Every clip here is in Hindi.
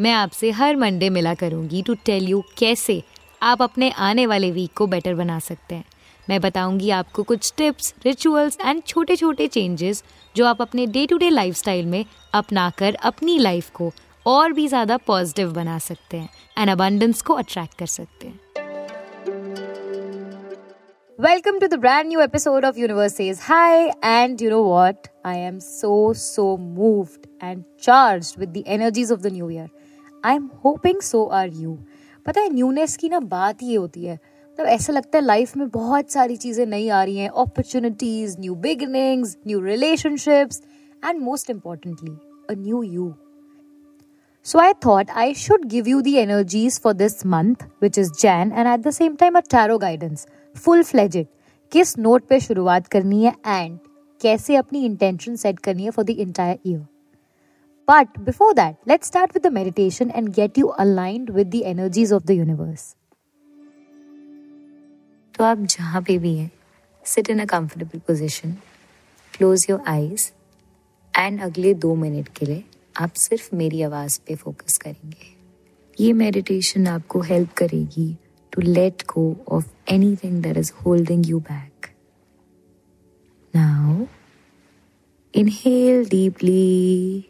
मैं आपसे हर मंडे मिला करूँगी टू टेल यू कैसे आप अपने आने वाले वीक को बेटर बना सकते हैं मैं बताऊँगी आपको कुछ टिप्स रिचुअल्स एंड छोटे छोटे चेंजेस जो आप अपने डे टू डे लाइफ में अपना कर अपनी लाइफ को और भी ज़्यादा पॉजिटिव बना सकते हैं एंड अबंडेंस को अट्रैक्ट कर सकते हैं Welcome to the brand new episode of Universe Says Hi. And you know what? I am so, so moved and charged with the energies of the new year. I'm hoping so are you पता है न्यूनेस की ना बात ये होती है। मतलब ऐसा लगता है लाइफ में बहुत सारी चीज़ें नई आ रही हैं opportunities new beginnings new relationships and most importantly a new you So I thought I should give you the energies for this month, which is Jan, and at the same time a tarot guidance. Full fledged किस नोट पे शुरुआत करनी है एंड कैसे अपनी इंटेंशन सेट करनी है for the entire year but before that let start with the meditation and get you aligned with the energies of the universe तो आप जहाँ पे भी हैं sit in a comfortable position close your eyes and अगले दो मिनट के लिए आप सिर्फ़ मेरी आवाज़ पे फोकस करेंगे। ये मेडिटेशन आपको हेल्प करेगी to let go of anything that is holding you back. Now, inhale deeply, hold,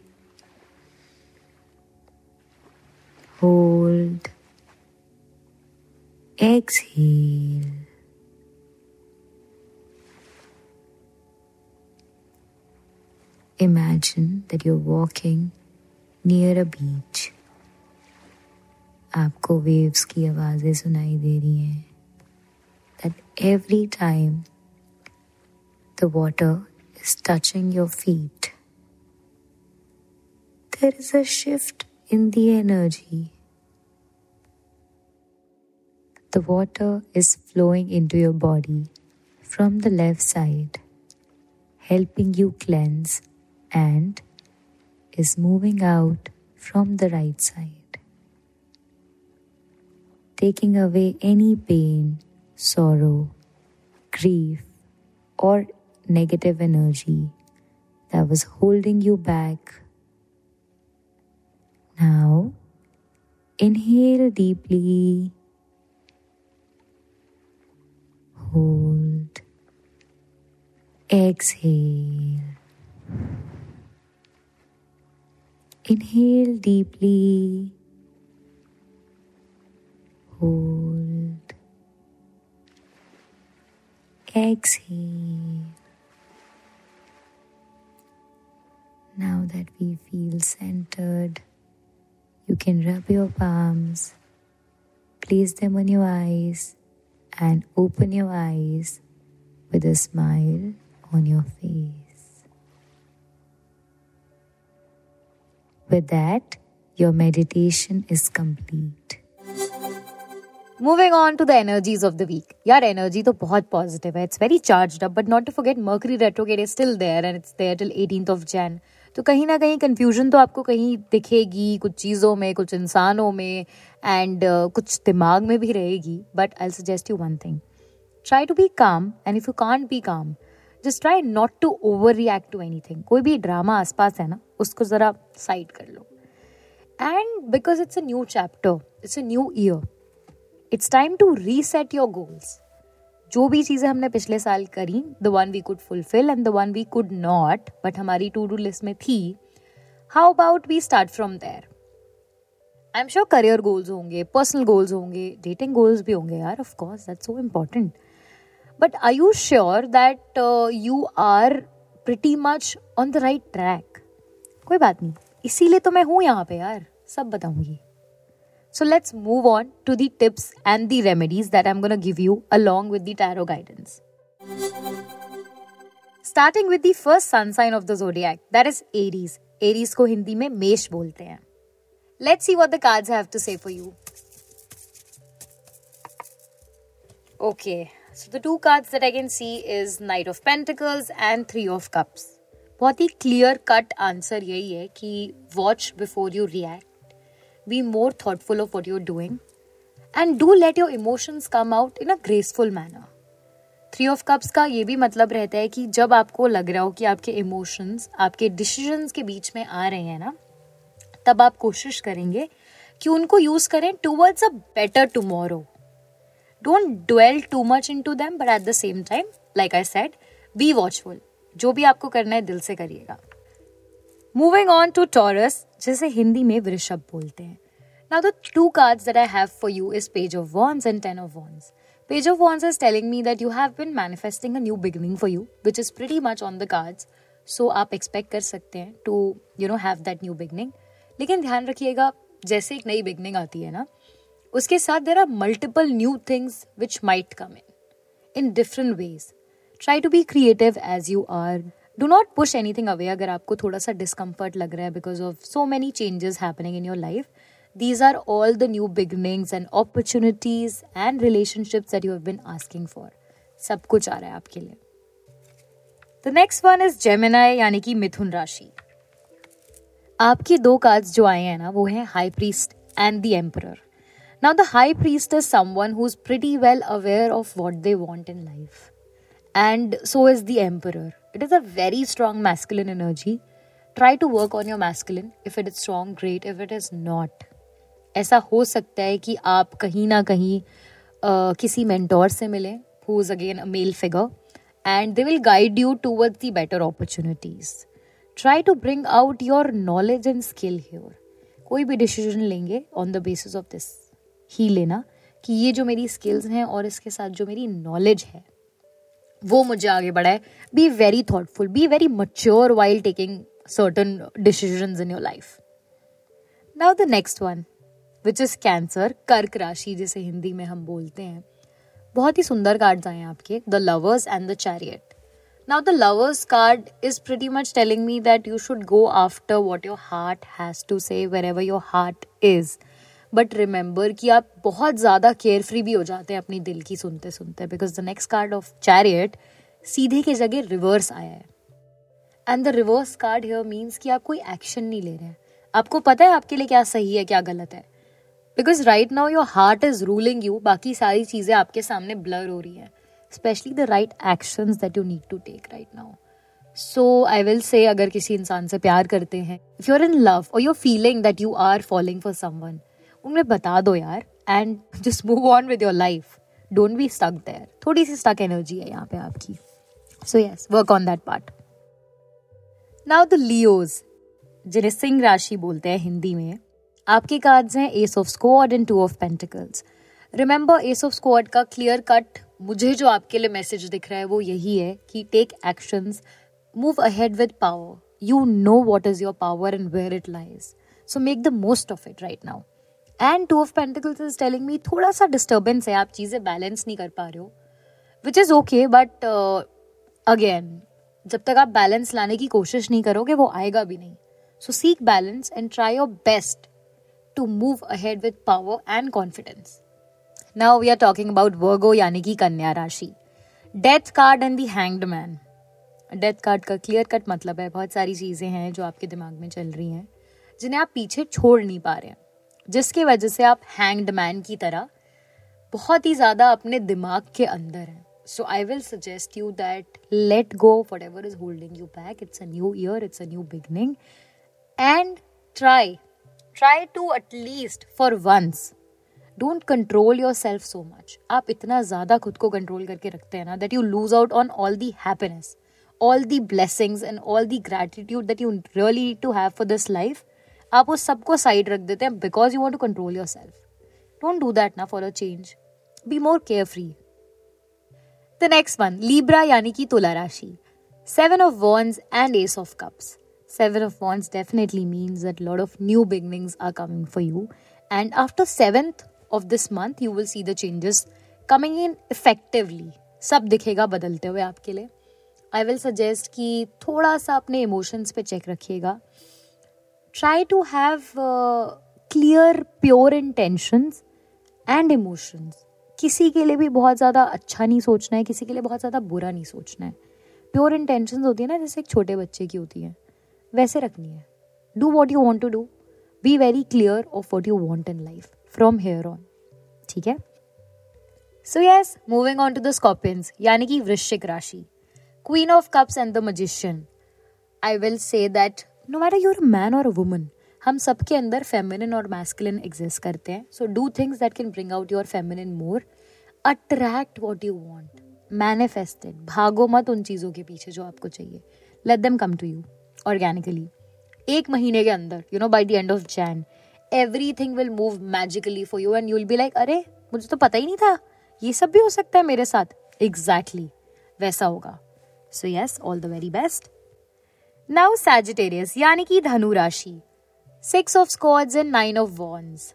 exhale. Imagine that you're walking near a beach. आपको वेव्स की आवाज़ें सुनाई दे रही हैं that every time the water is touching your feet. There is a shift in the energy. the water is flowing into your body from the left side, helping you cleanse, and is moving out from the right side taking away any pain, sorrow, grief, or negative energy that was holding you back. Now, inhale deeply, hold, exhale. Inhale deeply hold, exhale. Now that we feel centered, you can rub your palms, place them on your eyes, and open your eyes with a smile on your face. With that, your meditation is complete. Moving on to the energies of the week यार एनर्जी तो बहुत पॉजिटिव है it's very charge up but not to forget Mercury retrograde is still there and it's there till eighteen of Jan तो कहीं ना कहीं कंफ्यूजन तो आपको कहीं दिखेगी कुछ चीज़ों में कुछ इंसानों में एंड uh, कुछ दिमाग में भी रहेगी but I suggest you one thing try to be calm and if you can't be calm just try not to overreact to anything कोई भी ड्रामा आसपास है ना, उसको ज़रा साइड कर लो। And because it's a new chapter it's a new year it's time to reset your goals जो भी चीज़ें हमने पिछले साल करी the one we could fulfil and the one we could not but हमारी टू डू लिस्ट में थी how about we start from there I am sure career goals होंगे पर्सनल गोल्स होंगे डेटिंग गोल्स भी होंगे, यार of course that's so important but I you sure that you are pretty much on the right track कोई बात नहीं। इसीलिए तो मैं हूँ यहाँ पे यार। सब बताऊँगी so let's move on to the tips and the remedies that I am give you along with the tarot guidance starting with the first sun sign of the zodiac that is Aries Aries को हिंदी में मेष बोलते हैं। Let's see what the cards have to say for you okay. So the two cards that I can see is Knight of Pentacles and Three of Cups. बहुत ही क्लियर कट आंसर यही है कि watch before you react be more thoughtful of what you're doing and do let your emotions come out in a graceful manner three of cups का ये भी मतलब रहता है कि जब आपको लग रहा हो कि आपके इमोशंस आपके डिसीजंस के बीच में आ रहे हैं ना, तब आप कोशिश करेंगे कि उनको यूज़ करें towards a better tomorrow don't dwell too much into them but at the same time like I said be watchful जो भी आपको करना है दिल से करिएगा मूविंग ऑन टू टॉरस जिसे हिंदी में वृषभ बोलते हैं now the two cards that I have for you is page of wands and ten of wands Page of Wands is telling me that you have been manifesting a new beginning for you, which is pretty much on the cards. So आप एक्सपेक्ट कर सकते हैं to you know have that new beginning. लेकिन ध्यान रखिएगा जैसे एक नई बिगनिंग आती है ना उसके साथ there are multiple new things which might come in in different ways try to be creative as you are do not push anything away अगर आपको थोड़ा सा डिस्कम्फर्ट लग रहा है because of so many changes happening in your life These are all the new beginnings and opportunities and relationships that you have been asking for. सब कुछ आ रहा है आपके लिए. The next one is Gemini यानी कि मिथुन राशि. आपकी दो कार्ड्स जो आए हैं ना, वो हैं high priest and the emperor now the high priest is someone who is pretty well aware of what they want in life and so is the emperor it is a very strong masculine energy try to work on your masculine. If it is strong great. If it is not ऐसा हो सकता है कि आप कहीं ना कहीं uh, किसी मेंटोर से मिलें who is again a male figure and they will guide you towards the better opportunities try to bring out your knowledge and skill here कोई भी डिसीज़न लेंगे on the basis of this ही लेना कि ये जो मेरी स्किल्स हैं और इसके साथ जो मेरी नॉलेज है, वो मुझे आगे बढ़ाए। Be very thoughtful be very mature while taking certain decision in your life now the next one which is Cancer Kark राशि जिसे हिंदी में हम बोलते हैं। बहुत ही सुंदर कार्ड्स आए हैं आपके the lovers and the chariot now the lovers card is pretty much telling me that you should go after what your heart has to say wherever your heart is but remember कि आप बहुत ज़्यादा केयर फ्री भी हो जाते हैं अपनी दिल की सुनते सुनते because the next card of chariot सीधे की जगह रिवर्स आया है। And the reverse card here means कि आप कोई एक्शन नहीं ले रहे हैं। आपको पता है आपके लिए क्या सही है, क्या गलत है? Because right now your heart is ruling you बाकी सारी चीज़ें आपके सामने ब्लर हो रही है। Specially the right action that you need to take right now so I will say अगर किसी इंसान से प्यार करते हैं if you are in love और you're feeling that you are following for someone उन्हें बता दो यार and just move on with your life don't be stuck there थोड़ी सी स्टक एनर्जी है यहाँ पे आपकी. So yes work on that part now the Leos जिन्हें सिंह राशि बोलते हैं हिंदी में, आपके कार्ड्स हैं ace of swords and two of pentacles remember ace of swords का क्लियर कट मुझे जो आपके लिए मैसेज दिख रहा है, वो यही है कि take actions move ahead with power you know what is your power and where it lies so make the most of it right now and two of pentacles is telling me थोड़ा सा डिस्टर्बेंस है, आप चीज़ें बैलेंस नहीं कर पा रहे हो which is okay but again जब तक आप बैलेंस लाने की कोशिश नहीं करोगे, वो आएगा भी नहीं। So seek balance and try your best to move ahead with power and confidence now we are talking about Virgo यानी कि कन्या राशि। Death card and the hanged man death card का क्लियर कट मतलब है, बहुत सारी चीज़ें हैं जो आपके दिमाग में चल रही हैं, जिन्हें आप पीछे छोड़ नहीं पा रहे हैं। जिसकी वजह से आप हैंग्ड मैन की तरह बहुत ही ज़्यादा अपने दिमाग के अंदर हैं। So I will suggest you that let go whatever is holding you back it's a new year it's a new beginning and try try to at least for once don't control yourself so much आप इतना ज़्यादा खुद को कंट्रोल करके रखते हैं ना that you lose out on all the happiness all the blessings and all the gratitude that you really to have for this life आप उस सबको साइड रख देते हैं because you want to control yourself don't do that ना for a change be more carefree the next one Libra यानी कि तुला राशि. Seven of wands and ace of cups Seven of Wands definitely means that lot of new beginnings are coming for you. And after 7th of this month, you will see the changes coming in effectively. सब दिखेगा बदलते हुए आपके लिए. आई विल सजेस्ट कि थोड़ा सा अपने इमोशंस पे चेक रखिएगा. Try to have clear pure intentions and emotions किसी के लिए भी बहुत ज़्यादा अच्छा नहीं सोचना है, किसी के लिए बहुत ज़्यादा बुरा नहीं सोचना है। प्योर इंटेंशन होती है ना, जैसे एक छोटे बच्चे की होती है। वैसे रखनी है। Do what you want to do be very clear of what you want in life from here on ठीक है? So yes moving on to the Scorpions यानी कि वृश्चिक राशि। Queen of cups and the magician I will say that no matter you're man और वुमन हम सबके अंदर फेमिनिन और मैस्कुलिन एग्जिस्ट करते हैं. So do things that can bring out your feminine more attract what you want manifested भागो मत उन चीज़ों के पीछे जो आपको चाहिए. Let them come to you organically एक महीने के अंदर you know by the end of Jan everything will move magically for you and you'll be like अरे मुझे तो पता ही नहीं था. ये सब भी हो सकता है मेरे साथ. एग्जैक्टली exactly, वैसा होगा. So yes all the very best now Sagittarius यानी कि धनु राशि. Six of swords and nine of wands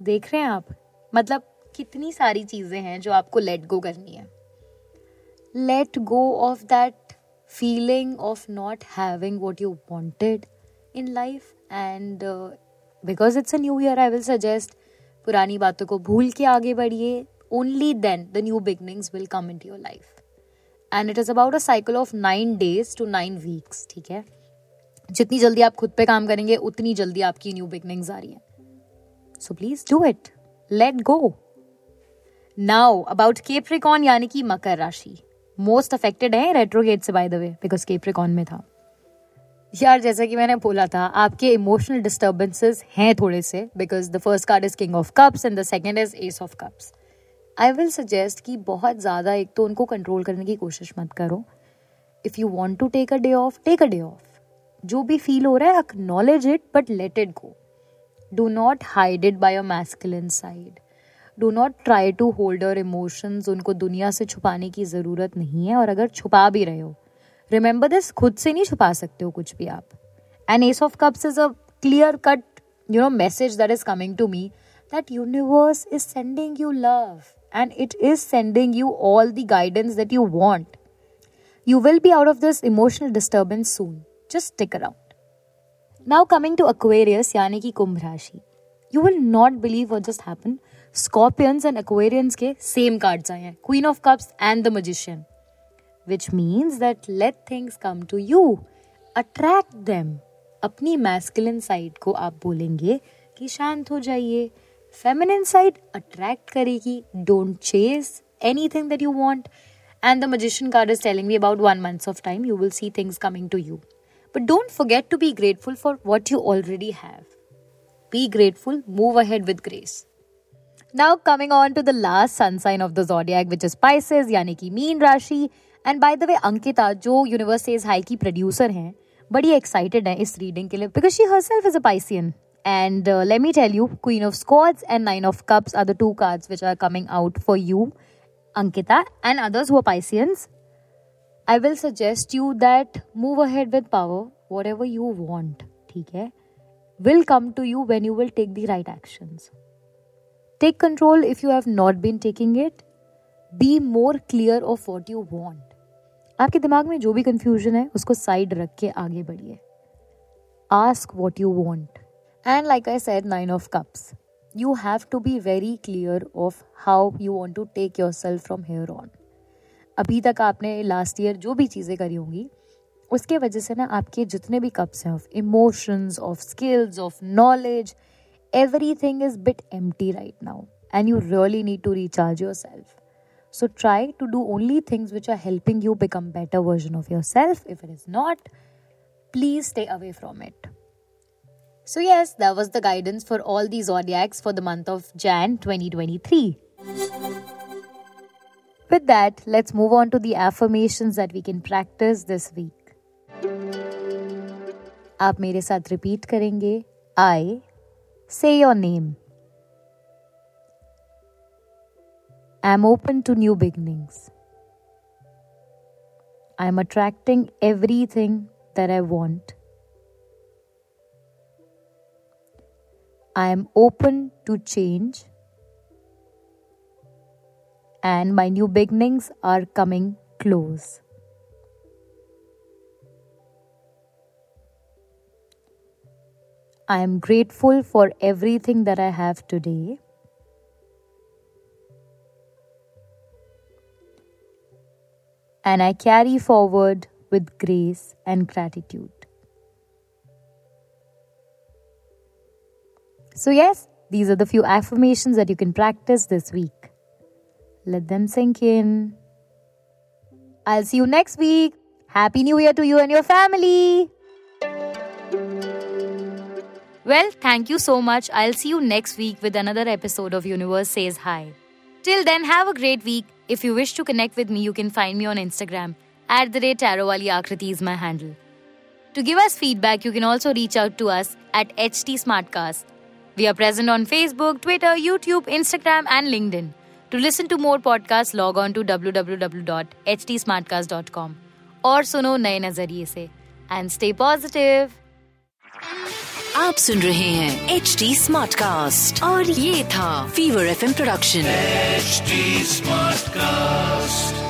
देख रहे हैं आप? मतलब कितनी सारी चीज़ें हैं जो आपको लेट गो करनी है. Let go of that feeling of not having what you wanted in life and because it's a new year I will suggest पुरानी बातों को भूल के आगे बढ़िए. Only then the new beginnings will come into your life and it is about a cycle of nine days to nine weeks ठीक है? जितनी जल्दी आप खुद पे काम करेंगे, उतनी जल्दी आपकी न्यू बिगनिंग्स आ रही हैं। So please do it let go now about Capricorn यानी कि मकर राशि। मोस्ट अफेक्टेड है रेट्रोगेट से by the way because Capricorn में था। यार, जैसा कि मैंने बोला था, आपके इमोशनल डिस्टर्बेंसेस हैं थोड़े से because the first card is king of cups and the second is ace of cups I will suggest कि बहुत ज़्यादा एक तो उनको कंट्रोल करने की कोशिश मत करो। If you want to take a day off take a day off जो भी फील हो रहा है acknowledge it but let it go do not hide it by a masculine side do not try to hold your emotions उनको दुनिया से छुपाने की ज़रूरत नहीं है, और अगर छुपा भी रहे हो। रिमेंबर दिस खुद से नहीं छुपा सकते हो कुछ भी आप। And ace of cups is a clear cut you know message that is coming to me that universe is sending you love and it is sending you all the guidance that you want. You will be out of this emotional disturbance soon. Just stick around. Now coming to Aquarius, yani ki Kumbh Rashi. You will not believe what just happened. Scorpions and Aquarians ke same cards aaye Queen of Cups and the Magician. Which means that let things come to you. Attract them. अपनी मैस्कुलिन साइड को आप बोलेंगे कि शांत हो जाइए फेमिनिन साइड अट्रैक्ट करेगी don't chase anything that you want and the magician card is telling me about one month of time you will see things coming to you but don't forget to be grateful for what you already have be grateful move ahead with grace now coming on to the last sun sign of the zodiac which is pisces yani ki Meen राशि and by the way Ankita जो यूनिवर्स सेज हाई की प्रोड्यूसर हैं बड़ी एक्साइटेड है इस रीडिंग के लिए because she herself is a Piscean And uh, let me tell you, Queen of Swords and Nine of Cups are the two cards which are coming out for you, Ankita, and others who are Pisceans. I will suggest you that move ahead with power, whatever you want, okay, will come to you when you will take the right actions. Take control if you have not been taking it. Be more clear of what you want. आपके दिमाग में जो भी कंफ्यूजन है उसको साइड रख के आगे बढ़िए ask what you want And like I said, Nine of Cups. You have to be very clear of how you want to take yourself from here on. अभी तक आपने लास्ट ईयर जो भी चीज़ें करी होंगी उसके वजह से ना आपके जितने भी कप्स हैं of emotions of skills of knowledge everything is bit empty right now and you really need to recharge yourself So try to do only things which are helping you become better version of yourself. If it is not, please stay away from it. So, yes, that was the guidance for all the zodiacs for the month of Jan 2023. With that, let's move on to the affirmations that we can practice this week. आप मेरे साथ रिपीट करेंगे I say your name I am open to new beginnings. I am attracting everything that I want. I am open to change and my new beginnings are coming close. I am grateful for everything that I have today. And I carry forward with grace and gratitude. So, yes, these are the few affirmations that you can practice this week. Let them sink in. I'll see you next week. Happy New Year to you and your family. Well, thank you so much. I'll see you next week with another episode of Universe Says Hi. Till then, have a great week. If you wish to connect with me, you can find me on Instagram. At the rate Akriti is my handle. To give us feedback, you can also reach out to us at HT Smartcast. We are present on Facebook, Twitter, YouTube, Instagram, and LinkedIn. To listen to more podcasts, log on to www.htsmartcast.com और सुनो नए नज़रिए से एंड स्टे पॉजिटिव आप सुन रहे हैं एच डी स्मार्ट कास्ट और ये था fever F production H smart cast